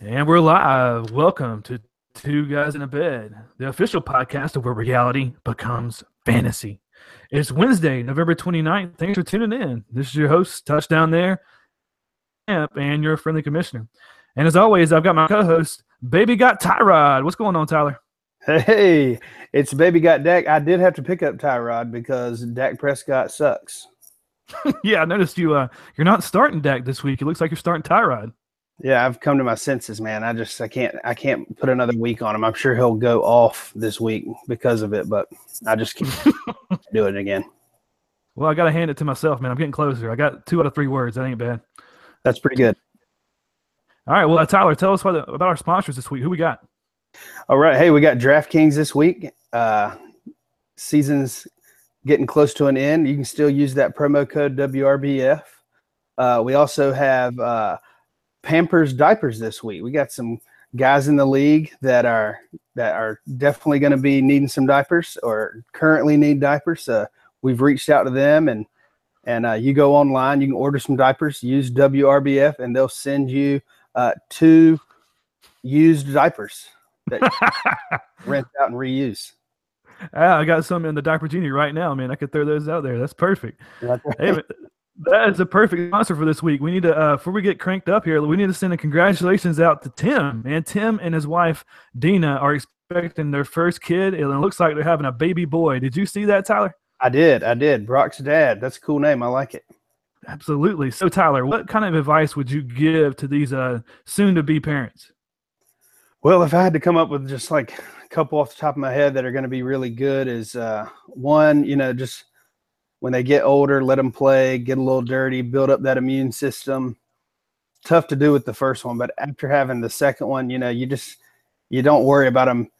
And we're live. Welcome to Two Guys in a Bed, the official podcast of where reality becomes fantasy. It's Wednesday, November 29th. Thanks for tuning in. This is your host, Touchdown There, and your friendly commissioner. And as always, I've got my co host, Baby Got Tyrod. What's going on, Tyler? Hey, it's Baby Got Dak. I did have to pick up Tyrod because Dak Prescott sucks. yeah, I noticed you. Uh, you're not starting Dak this week. It looks like you're starting Tyrod. Yeah, I've come to my senses, man. I just I can't I can't put another week on him. I'm sure he'll go off this week because of it, but I just can't do it again. Well, I got to hand it to myself, man. I'm getting closer. I got two out of three words. That ain't bad. That's pretty good. All right. Well, uh, Tyler, tell us about, about our sponsors this week. Who we got? All right. Hey, we got DraftKings this week. Uh, season's getting close to an end. You can still use that promo code WRBF. Uh, we also have uh, Pampers diapers this week. We got some guys in the league that are that are definitely going to be needing some diapers or currently need diapers. Uh, we've reached out to them and and uh, you go online, you can order some diapers, use WRBF, and they'll send you uh, two used diapers that rent out and reuse. Ah, I got some in the diaper genie right now, man. I could throw those out there. That's perfect. hey, that is a perfect sponsor for this week. We need to, uh, before we get cranked up here, we need to send a congratulations out to Tim. And Tim and his wife Dina are expecting their first kid, and it looks like they're having a baby boy. Did you see that, Tyler? I did. I did. Brock's dad. That's a cool name. I like it. Absolutely. So, Tyler, what kind of advice would you give to these uh, soon-to-be parents? Well, if I had to come up with just like a couple off the top of my head that are going to be really good, is uh, one, you know, just when they get older, let them play, get a little dirty, build up that immune system. Tough to do with the first one, but after having the second one, you know, you just you don't worry about them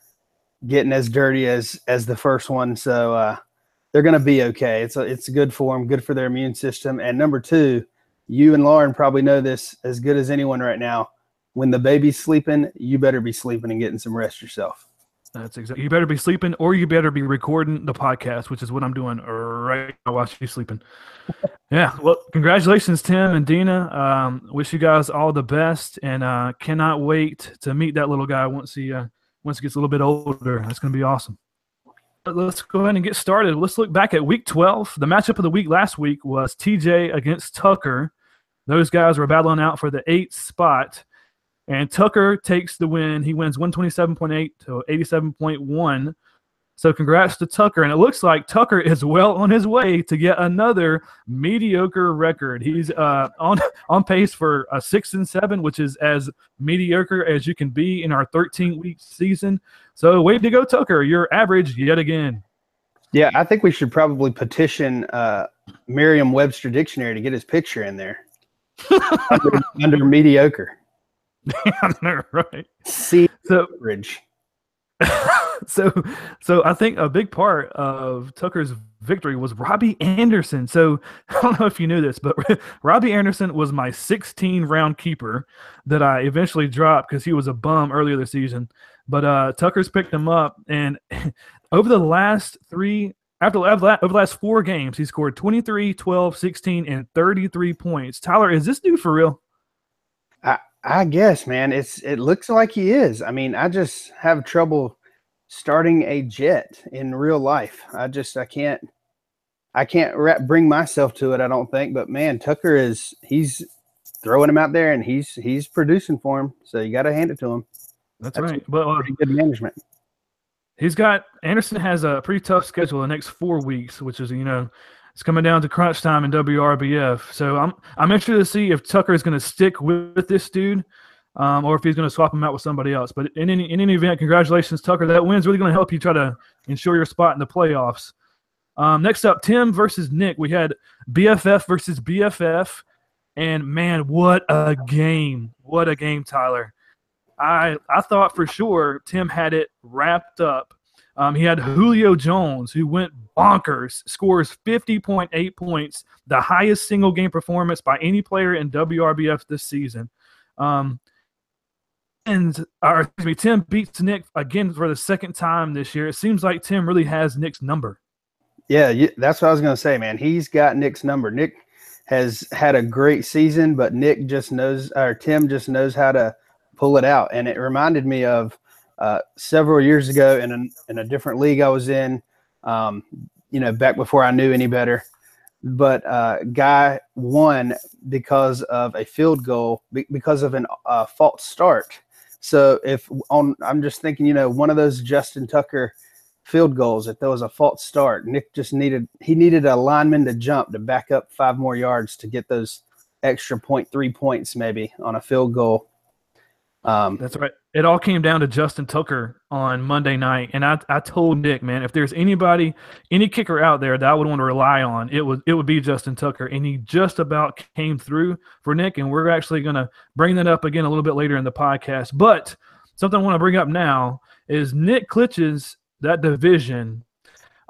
getting as dirty as as the first one. So uh, they're going to be okay. It's a, it's good for them, good for their immune system. And number two, you and Lauren probably know this as good as anyone right now. When the baby's sleeping, you better be sleeping and getting some rest yourself. That's exactly. You better be sleeping, or you better be recording the podcast, which is what I'm doing right now while she's sleeping. yeah. Well, congratulations, Tim and Dina. Um, wish you guys all the best, and uh, cannot wait to meet that little guy once he uh, once he gets a little bit older. That's going to be awesome. But let's go ahead and get started. Let's look back at Week 12. The matchup of the week last week was TJ against Tucker. Those guys were battling out for the eighth spot. And Tucker takes the win. He wins 127.8 to 87.1. So congrats to Tucker. And it looks like Tucker is well on his way to get another mediocre record. He's uh, on on pace for a six and seven, which is as mediocre as you can be in our 13 week season. So way to go, Tucker. You're average yet again. Yeah, I think we should probably petition uh, Merriam-Webster dictionary to get his picture in there under, under mediocre. right. See so bridge. so so I think a big part of Tucker's victory was Robbie Anderson. So I don't know if you knew this, but Robbie Anderson was my 16 round keeper that I eventually dropped because he was a bum earlier this season. But uh, Tucker's picked him up, and over the last three after over the last four games, he scored 23, 12, 16, and 33 points. Tyler, is this dude for real? I guess, man, it's it looks like he is. I mean, I just have trouble starting a jet in real life. I just I can't I can't bring myself to it. I don't think, but man, Tucker is he's throwing him out there and he's he's producing for him. So you got to hand it to him. That's, That's right. But uh, pretty good management. He's got Anderson has a pretty tough schedule the next four weeks, which is you know it's coming down to crunch time in WRBF. So I'm I'm interested to see if Tucker is going to stick with, with, this dude, um, or if he's going to swap him out with somebody else. But in any in any event, congratulations, Tucker. That win's really going to help you try to ensure your spot in the playoffs. Um, next up, Tim versus Nick. We had BFF versus BFF, and man, what a game! What a game, Tyler. I I thought for sure Tim had it wrapped up um, he had Julio Jones, who went bonkers, scores 50.8 points, the highest single game performance by any player in WRBF this season. Um, and or excuse me, Tim beats Nick again for the second time this year. It seems like Tim really has Nick's number. Yeah, that's what I was going to say, man. He's got Nick's number. Nick has had a great season, but Nick just knows, or Tim just knows how to pull it out. And it reminded me of uh, several years ago in a, in a different league I was in, um, you know, back before I knew any better. But uh, guy won because of a field goal, because of a uh, false start. So if on, I'm just thinking, you know, one of those Justin Tucker field goals, if there was a false start, Nick just needed he needed a lineman to jump to back up five more yards to get those extra point three points maybe on a field goal. Um, That's right. It all came down to Justin Tucker on Monday night, and I, I told Nick, man, if there's anybody, any kicker out there that I would want to rely on, it would it would be Justin Tucker, and he just about came through for Nick, and we're actually going to bring that up again a little bit later in the podcast. But something I want to bring up now is Nick Klitsch's that division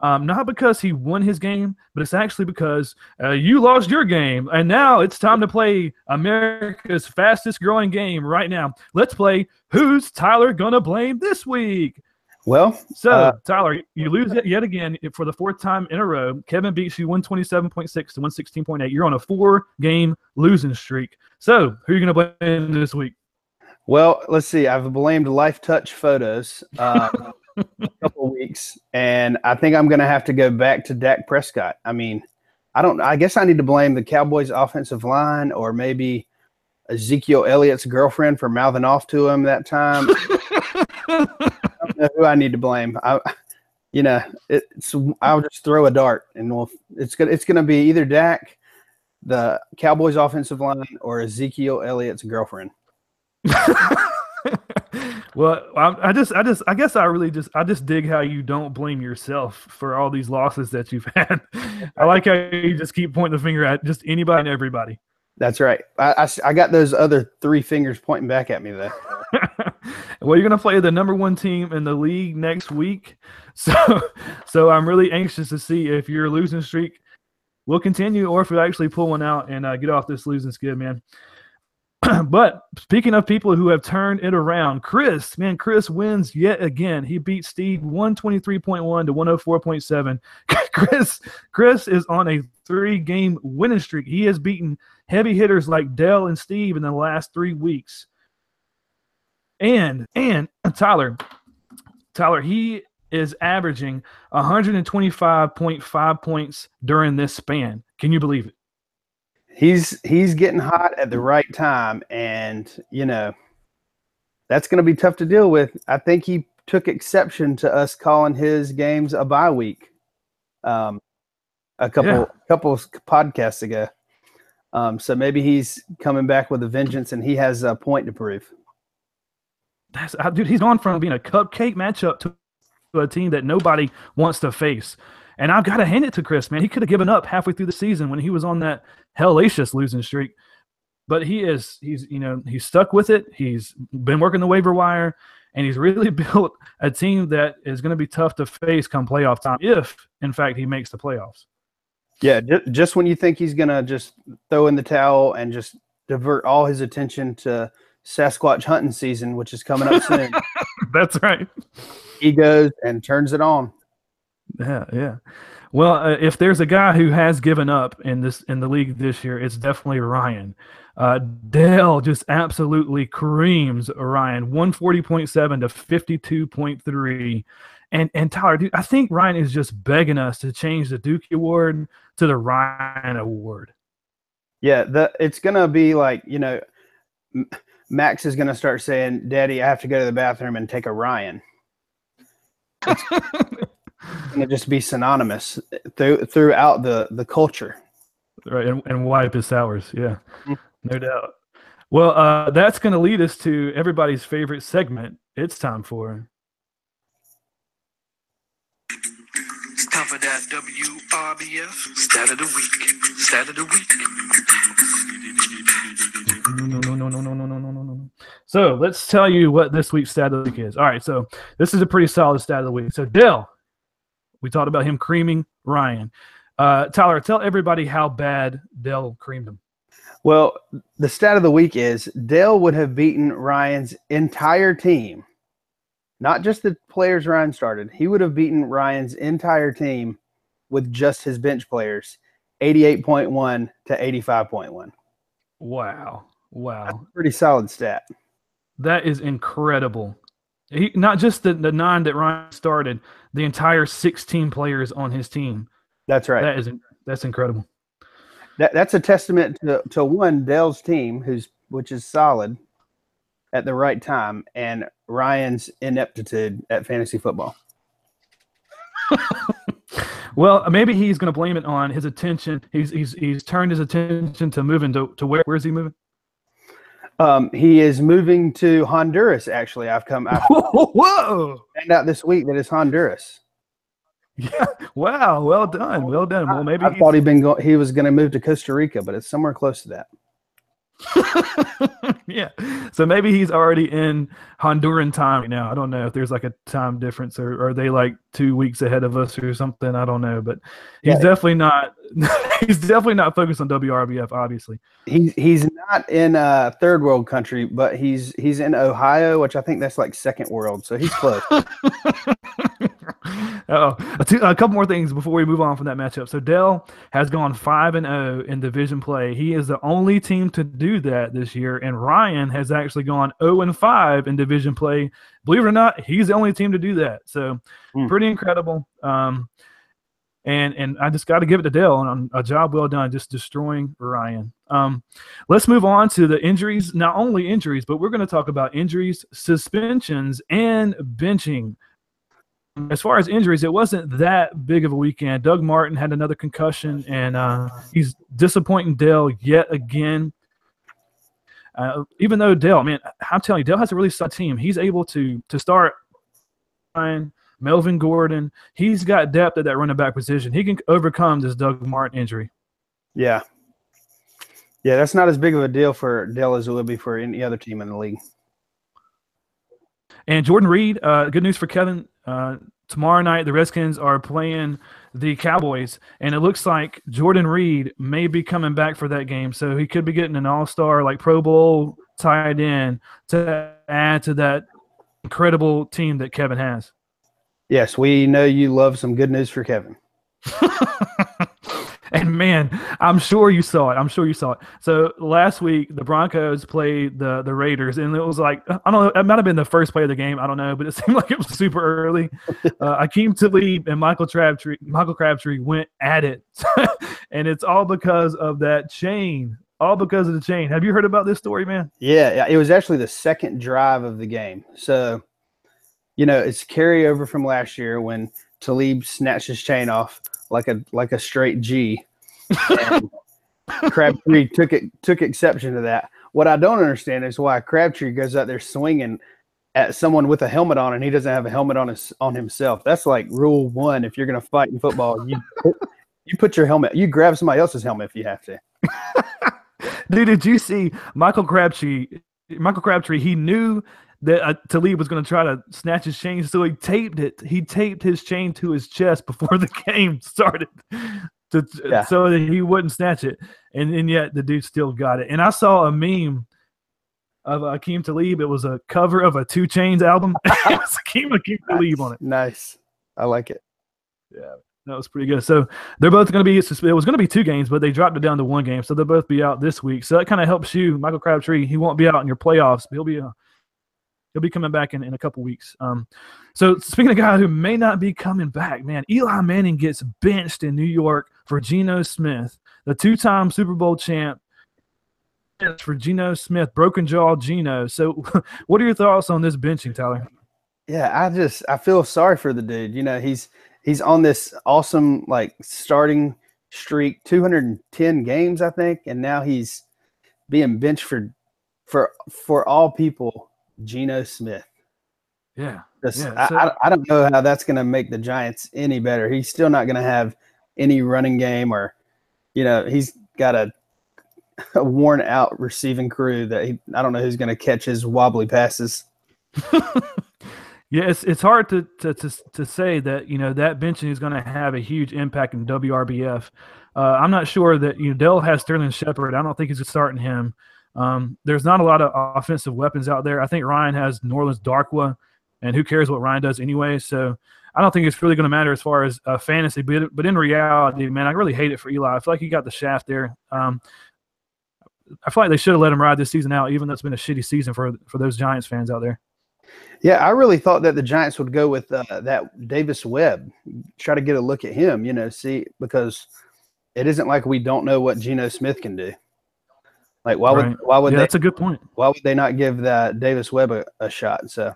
um, not because he won his game, but it's actually because uh, you lost your game. And now it's time to play America's fastest growing game right now. Let's play Who's Tyler Gonna Blame This Week? Well, so uh, Tyler, you lose it yet again for the fourth time in a row. Kevin beats you 127.6 to 116.8. You're on a four game losing streak. So who are you going to blame this week? Well, let's see. I've blamed Lifetouch Photos. Uh, a couple weeks, and I think I'm going to have to go back to Dak Prescott. I mean, I don't. I guess I need to blame the Cowboys' offensive line, or maybe Ezekiel Elliott's girlfriend for mouthing off to him that time. I don't know who I need to blame. I, you know, it's. I'll just throw a dart, and we'll. It's gonna. It's gonna be either Dak, the Cowboys' offensive line, or Ezekiel Elliott's girlfriend. well, I, I, just, I just, I guess I really just, I just dig how you don't blame yourself for all these losses that you've had. I like how you just keep pointing the finger at just anybody and everybody. That's right. I, I, I got those other three fingers pointing back at me though. well, you're gonna play the number one team in the league next week, so, so I'm really anxious to see if your losing streak will continue or if we actually pull one out and uh, get off this losing skid, man. but speaking of people who have turned it around, Chris, man, Chris wins yet again. He beat Steve 123.1 to 104.7. Chris, Chris is on a three-game winning streak. He has beaten heavy hitters like Dell and Steve in the last three weeks. And and Tyler, Tyler, he is averaging 125.5 points during this span. Can you believe it? He's he's getting hot at the right time, and you know that's going to be tough to deal with. I think he took exception to us calling his games a bye week, um, a couple yeah. couple podcasts ago. Um, so maybe he's coming back with a vengeance, and he has a point to prove. That's, dude, he's gone from being a cupcake matchup to a team that nobody wants to face. And I've got to hand it to Chris, man. He could have given up halfway through the season when he was on that hellacious losing streak. But he is, he's, you know, he's stuck with it. He's been working the waiver wire, and he's really built a team that is going to be tough to face come playoff time if, in fact, he makes the playoffs. Yeah, just when you think he's going to just throw in the towel and just divert all his attention to Sasquatch hunting season, which is coming up soon. That's right. He goes and turns it on. Yeah, yeah. Well, uh, if there's a guy who has given up in this in the league this year, it's definitely Ryan. Uh, Dale just absolutely creams Ryan, one forty point seven to fifty two point three, and and Tyler, dude, I think Ryan is just begging us to change the Duke Award to the Ryan Award. Yeah, the it's gonna be like you know, Max is gonna start saying, "Daddy, I have to go to the bathroom and take a Ryan." going to just be synonymous through, throughout the, the culture. Right, and, and wipe his sours. Yeah, mm-hmm. no doubt. Well, uh, that's going to lead us to everybody's favorite segment. It's time for. It's time for that WRBF stat of the week. Stat of the week. No, no, no, no, no, no, no, no, no, no. So let's tell you what this week's stat of the week is. All right, so this is a pretty solid stat of the week. So Dell, we talked about him creaming Ryan. Uh, Tyler, tell everybody how bad Dell creamed him. Well, the stat of the week is Dell would have beaten Ryan's entire team, not just the players Ryan started. He would have beaten Ryan's entire team with just his bench players, 88.1 to 85.1. Wow. Wow. Pretty solid stat. That is incredible. He not just the, the nine that Ryan started, the entire 16 players on his team. That's right. That is that's incredible. That, that's a testament to, to one Dell's team, who's which is solid at the right time, and Ryan's ineptitude at fantasy football. well, maybe he's going to blame it on his attention. He's he's he's turned his attention to moving to, to where? Where's he moving? Um, he is moving to Honduras. Actually, I've come. I've Whoa! Found out this week that it's Honduras. Yeah. Wow. Well done. Well done. Well, maybe I, I thought he'd been go- he was going to move to Costa Rica, but it's somewhere close to that. yeah. So maybe he's already in Honduran time now. I don't know if there's like a time difference or are they like two weeks ahead of us or something. I don't know, but he's yeah. definitely not. he's definitely not focused on WRBF. Obviously, he's he's not in a third world country, but he's he's in Ohio, which I think that's like second world. So he's close. oh, a couple more things before we move on from that matchup. So Dell has gone five and zero oh in division play. He is the only team to do that this year, and Ryan has actually gone zero and five in division play. Believe it or not, he's the only team to do that. So mm. pretty incredible. Um, and and I just got to give it to Dell on a job well done, just destroying Ryan. Um, let's move on to the injuries. Not only injuries, but we're going to talk about injuries, suspensions, and benching as far as injuries, it wasn't that big of a weekend. Doug Martin had another concussion, and uh, he's disappointing Dell yet again. Uh, even though Dell, man, I'm telling you, Dell has a really solid team. He's able to to start Melvin Gordon. He's got depth at that running back position. He can overcome this Doug Martin injury. Yeah, yeah, that's not as big of a deal for Dell as it would be for any other team in the league. And Jordan Reed, uh, good news for Kevin. Uh, tomorrow night, the Redskins are playing the Cowboys, and it looks like Jordan Reed may be coming back for that game. So he could be getting an All Star, like Pro Bowl tied in to add to that incredible team that Kevin has. Yes, we know you love some good news for Kevin. And man, I'm sure you saw it. I'm sure you saw it. So last week the Broncos played the the Raiders, and it was like I don't know. It might have been the first play of the game. I don't know, but it seemed like it was super early. Uh, Aqib Talib and Michael Crabtree Michael Crabtree went at it, and it's all because of that chain. All because of the chain. Have you heard about this story, man? Yeah, it was actually the second drive of the game. So, you know, it's carryover from last year when Talib snatched his chain off like a like a straight G. Crabtree took it took exception to that. What I don't understand is why Crabtree goes out there swinging at someone with a helmet on and he doesn't have a helmet on his on himself. That's like rule one. If you're to fight in football, you put, you put your helmet. You grab somebody else's helmet if you have to. Dude, did you see Michael Crabtree? Michael Crabtree. He knew that uh, Talib was going to try to snatch his chain, so he taped it. He taped his chain to his chest before the game started, to, yeah. so that he wouldn't snatch it. And and yet the dude still got it. And I saw a meme of Aqib Talib. It was a cover of a 2 Chainz album. it was Aqib Aqib nice. Talib on it. Nice, I like it. Yeah. That was pretty good. So they're both going to be. It was going to be two games, but they dropped it down to one game. So they'll both be out this week. So that kind of helps you, Michael Crabtree. He won't be out in your playoffs, but he'll be uh, He'll be coming back in, in a couple weeks. Um, so speaking of guy who may not be coming back, man, Eli Manning gets benched in New York for Geno Smith, the two-time Super Bowl champ. For Geno Smith, broken jaw Geno. So, what are your thoughts on this benching, Tyler? Yeah, I just I feel sorry for the dude. You know, he's he's on this awesome like starting streak, 210 games, I think, and now he's being benched for for for all people Geno Smith. Yeah. yeah so, I, I don't know how that's going to make the Giants any better. He's still not going to have any running game or, you know, he's got a, a worn out receiving crew that he, I don't know who's going to catch his wobbly passes. yeah, it's, it's hard to, to, to, to say that, you know, that benching is going to have a huge impact in WRBF. Uh, I'm not sure that, you know, Dell has Sterling Shepard. I don't think he's starting him. Um, there's not a lot of offensive weapons out there. I think Ryan has Orleans Darkwa, and who cares what Ryan does anyway? So I don't think it's really going to matter as far as uh, fantasy. But but in reality, man, I really hate it for Eli. I feel like he got the shaft there. Um, I feel like they should have let him ride this season out, even though it's been a shitty season for for those Giants fans out there. Yeah, I really thought that the Giants would go with uh, that Davis Webb, try to get a look at him. You know, see because it isn't like we don't know what Geno Smith can do. Like why right. would why would yeah, they, that's a good point. Why would they not give that Davis Webb a, a shot? So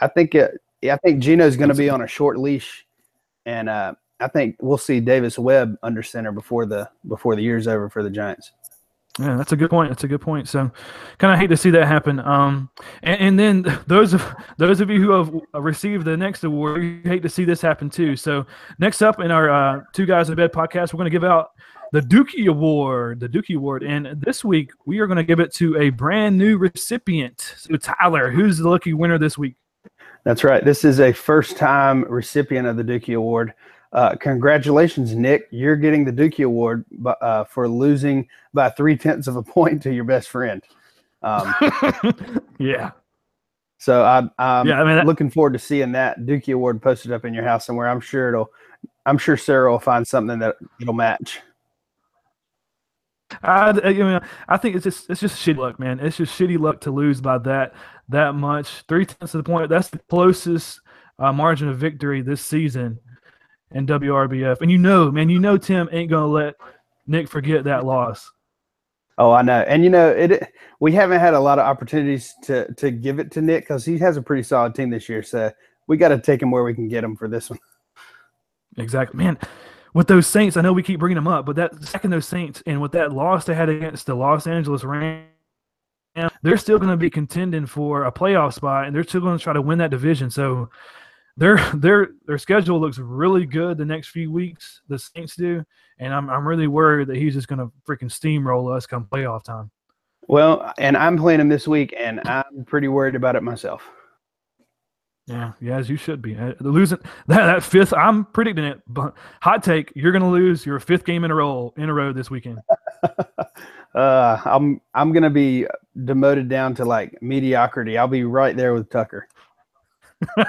I think it, yeah, I think Geno's going to be on a short leash, and uh, I think we'll see Davis Webb under center before the before the year's over for the Giants. Yeah, that's a good point. That's a good point. So, kind of hate to see that happen. Um, and, and, then those of those of you who have received the next award, you hate to see this happen too. So, next up in our uh, Two Guys in Bed podcast, we're going to give out the Dookie Award, the Dookie Award, and this week we are going to give it to a brand new recipient. So, Tyler, who's the lucky winner this week? That's right. This is a first time recipient of the Dookie Award. Uh, congratulations, Nick. You're getting the Dookie Award uh, for losing by three tenths of a point to your best friend. Um, yeah. So I, I'm yeah, I mean, that, looking forward to seeing that Dookie Award posted up in your house somewhere. I'm sure it'll. I'm sure Sarah will find something that it'll match. I, I, mean, I think it's just it's just shitty luck, man. It's just shitty luck to lose by that that much. Three tenths of the point. That's the closest uh, margin of victory this season in WRBF. And you know, man, you know Tim ain't gonna let Nick forget that loss. Oh, I know. And you know, it we haven't had a lot of opportunities to to give it to Nick because he has a pretty solid team this year. So we got to take him where we can get him for this one. Exactly, man. With those Saints, I know we keep bringing them up, but that second those Saints and with that loss they had against the Los Angeles Rams, they're still going to be contending for a playoff spot, and they're still going to try to win that division. So their their their schedule looks really good the next few weeks. The Saints do, and I'm I'm really worried that he's just going to freaking steamroll us come playoff time. Well, and I'm playing him this week, and I'm pretty worried about it myself. Yeah, yeah, as you should be. Uh, the losing that, that fifth, I'm predicting it. But hot take, you're going to lose your fifth game in a row in a row this weekend. uh, I'm I'm going to be demoted down to like mediocrity. I'll be right there with Tucker.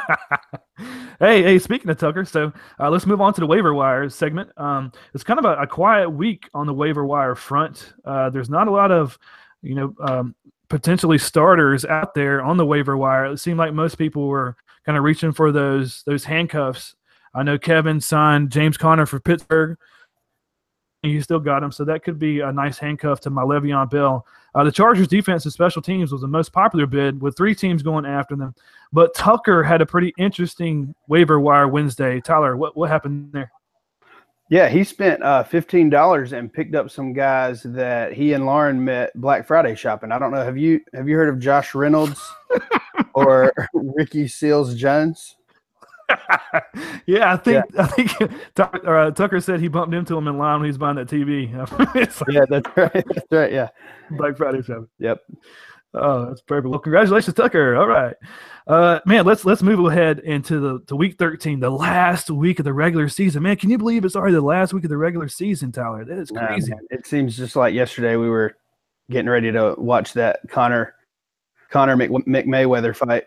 hey, hey, speaking of Tucker, so uh, let's move on to the waiver wire segment. Um, it's kind of a, a, quiet week on the waiver wire front. Uh, there's not a lot of, you know, um, potentially starters out there on the waiver wire. It seemed like most people were kind of reaching for those those handcuffs. I know Kevin signed James Conner for Pittsburgh. He still got him, so that could be a nice handcuff to my Le'Veon Bell. Uh, the Chargers' defense and special teams was the most popular bid, with three teams going after them. But Tucker had a pretty interesting waiver wire Wednesday. Tyler, what, what happened there? Yeah, he spent uh, fifteen dollars and picked up some guys that he and Lauren met Black Friday shopping. I don't know. Have you have you heard of Josh Reynolds or Ricky Seals Jones? yeah, I think yeah. I think Tucker, uh, Tucker said he bumped into him in line when he was buying that TV. like, yeah, that's right. That's right. Yeah, Black Friday shopping. Yep. Oh, that's perfect. Well, congratulations, Tucker. All right, uh, man. Let's let's move ahead into the to week thirteen, the last week of the regular season. Man, can you believe it's already the last week of the regular season, Tyler? That is crazy. Nah, it seems just like yesterday we were getting ready to watch that Connor Connor Mc, McMayweather fight.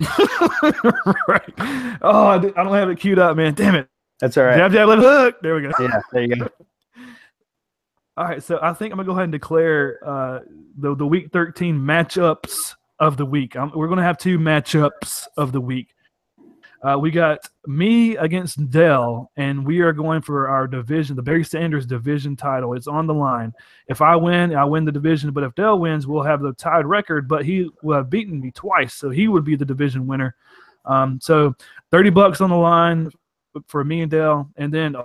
right. Oh, I don't have it queued up, man. Damn it. That's all right. Jab, jab, left hook. There we go. Yeah, there you go. All right, so I think I'm gonna go ahead and declare uh, the the week 13 matchups of the week. I'm, we're gonna have two matchups of the week. Uh, we got me against Dell, and we are going for our division, the Barry Sanders division title. It's on the line. If I win, I win the division. But if Dell wins, we'll have the tied record. But he will have beaten me twice, so he would be the division winner. Um, so, thirty bucks on the line for me and Dell, and then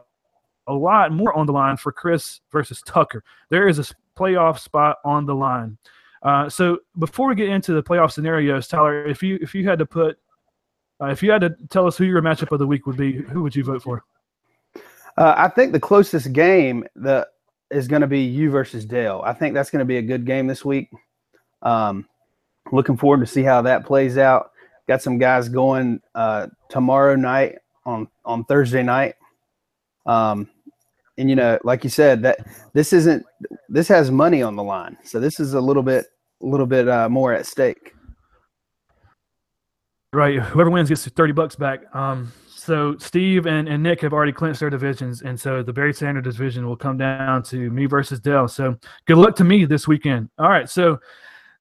a lot more on the line for Chris versus Tucker. There is a playoff spot on the line. Uh, so before we get into the playoff scenarios, Tyler, if you if you had to put uh, if you had to tell us who your matchup of the week would be, who would you vote for? Uh, I think the closest game that is going to be you versus Dale. I think that's going to be a good game this week. Um, looking forward to see how that plays out. Got some guys going uh, tomorrow night on on Thursday night. Um, and you know, like you said, that this isn't this has money on the line, so this is a little bit a little bit uh, more at stake. Right. Whoever wins gets thirty bucks back. Um, so Steve and, and Nick have already clinched their divisions, and so the Barry Sanders division will come down to me versus Dell. So good luck to me this weekend. All right, so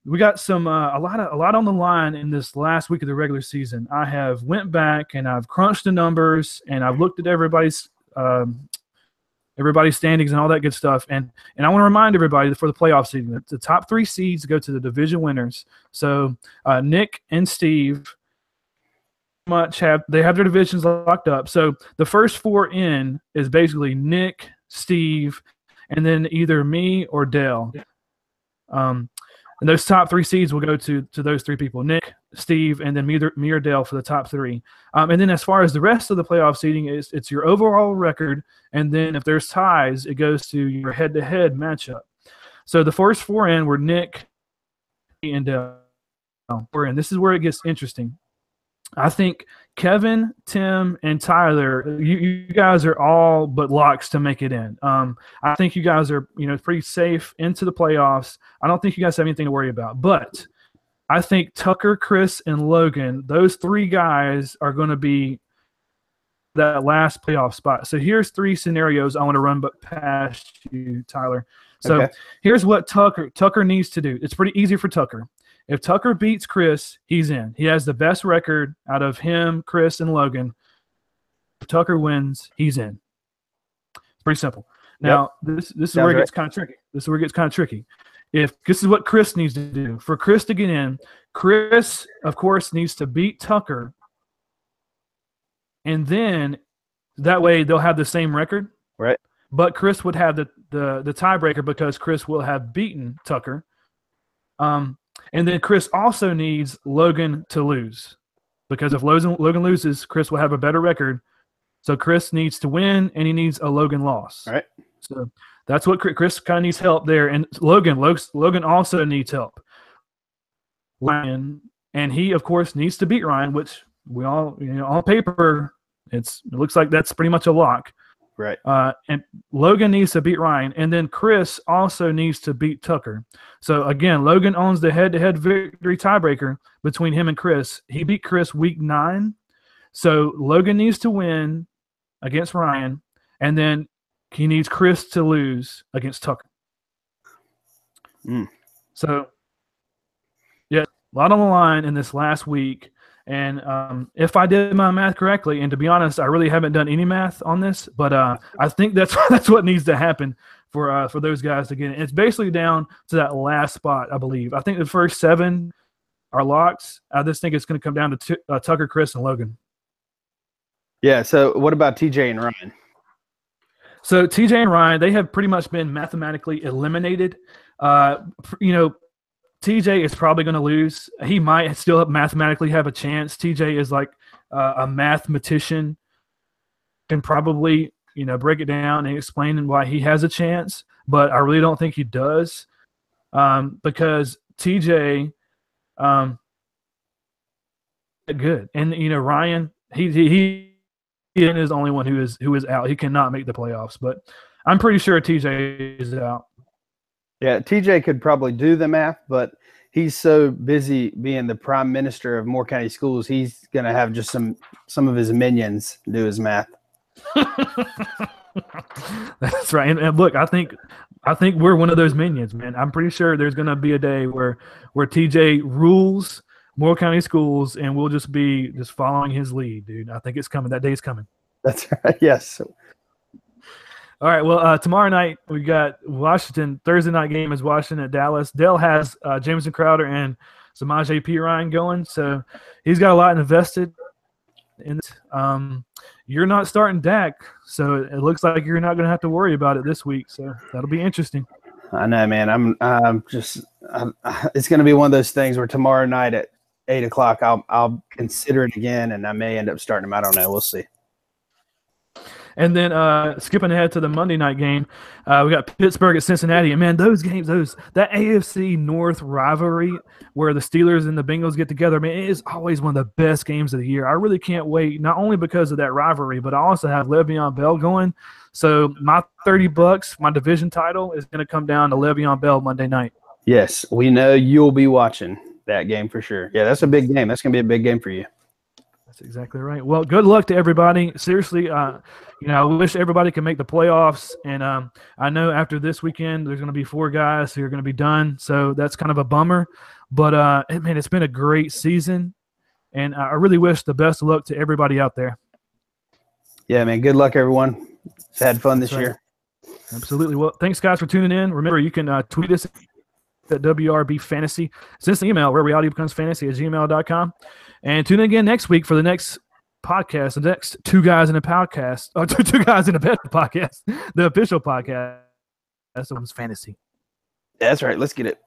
we got some uh, a lot of a lot on the line in this last week of the regular season. I have went back and I've crunched the numbers and I've looked at everybody's um, everybody's standings and all that good stuff. And and I want to remind everybody that for the playoff season, the, the top three seeds go to the division winners. So uh, Nick and Steve much have they have their divisions locked up. So the first four in is basically Nick, Steve, and then either me or Dale. Um, and those top three seeds will go to to those three people: Nick, Steve, and then me, me or Dale for the top three. Um, and then as far as the rest of the playoff seeding is, it's your overall record, and then if there's ties, it goes to your head-to-head matchup. So the first four in were Nick and. We're in. This is where it gets interesting. I think Kevin, Tim, and Tyler, you, you guys are all but locks to make it in. Um, I think you guys are, you know, pretty safe into the playoffs. I don't think you guys have anything to worry about. But I think Tucker, Chris, and Logan, those three guys are going to be that last playoff spot. So here's three scenarios I want to run but past you, Tyler. So okay. here's what Tucker Tucker needs to do. It's pretty easy for Tucker. If Tucker beats Chris, he's in. He has the best record out of him, Chris, and Logan. If Tucker wins, he's in. It's pretty simple. Now, yep. this this is Sounds where it gets right. kind of tricky. This is where it gets kind of tricky. If this is what Chris needs to do for Chris to get in, Chris, of course, needs to beat Tucker, and then that way they'll have the same record. Right. But Chris would have the the the tiebreaker because Chris will have beaten Tucker. Um, and then Chris also needs Logan to lose because if Logan, Logan loses, Chris will have a better record. So Chris needs to win and he needs a Logan loss. All right. So that's what Chris kind of needs help there. And Logan, Logan also needs help. Ryan, and he of course needs to beat Ryan, which we all, you know, on paper, it's it looks like that's pretty much a lock. Right. Uh, and Logan needs to beat Ryan, and then Chris also needs to beat Tucker. So again, Logan owns the head-to-head victory tiebreaker between him and Chris. He beat Chris week nine, so Logan needs to win against Ryan, and then he needs Chris to lose against Tucker. Mm. So, yeah, a lot on the line in this last week. And um, if I did my math correctly, and to be honest, I really haven't done any math on this, but uh, I think that's that's what needs to happen for uh, for those guys to get it. It's basically down to that last spot, I believe. I think the first seven are locks. I just think it's going to come down to t- uh, Tucker, Chris, and Logan. Yeah. So what about TJ and Ryan? So TJ and Ryan, they have pretty much been mathematically eliminated. Uh, you know, TJ is probably going to lose. He might still mathematically have a chance. TJ is like uh, a mathematician, can probably you know break it down and explain why he has a chance. But I really don't think he does um, because TJ, um, good, and you know Ryan, he he he is the only one who is who is out. He cannot make the playoffs, but I'm pretty sure TJ is out. Yeah, TJ could probably do the math, but he's so busy being the prime minister of Moore County Schools, he's gonna have just some some of his minions do his math. That's right. And, and, look, I think I think we're one of those minions, man. I'm pretty sure there's gonna be a day where where TJ rules Moore County Schools, and we'll just be just following his lead, dude. I think it's coming. That day is coming. That's right. Yes. All right. Well, uh, tomorrow night we got Washington. Thursday night game is Washington at Dallas. Dell has uh, Jamison Crowder and Samaje Perine going, so he's got a lot invested. In um, you're not starting Dak, so it looks like you're not going to have to worry about it this week. So that'll be interesting. I know, man. I'm I'm just I'm, it's going to be one of those things where tomorrow night at eight o'clock I'll I'll consider it again, and I may end up starting him. I don't know. We'll see. And then uh, skipping ahead to the Monday night game, uh, we got Pittsburgh at Cincinnati. And man, those games, those that AFC North rivalry where the Steelers and the Bengals get together, man, it is always one of the best games of the year. I really can't wait, not only because of that rivalry, but I also have Le'Veon Bell going. So my 30 bucks, my division title is going to come down to Le'Veon Bell Monday night. Yes, we know you'll be watching that game for sure. Yeah, that's a big game. That's going to be a big game for you. That's exactly right. Well, good luck to everybody. Seriously, uh, you know, I wish everybody could make the playoffs. And um, I know after this weekend, there's going to be four guys who are going to be done. So that's kind of a bummer. But uh, man, it's been a great season, and I really wish the best of luck to everybody out there. Yeah, man. Good luck, everyone. It's had fun this right. year. Absolutely. Well, thanks, guys, for tuning in. Remember, you can uh, tweet us at WRB Fantasy. Send us an email where reality becomes fantasy at gmail.com. And tune in again next week for the next podcast, the next Two Guys in a Podcast, or uh, Two, two Guys in a Bed podcast, the official podcast. That's one's fantasy. That's right. Let's get it.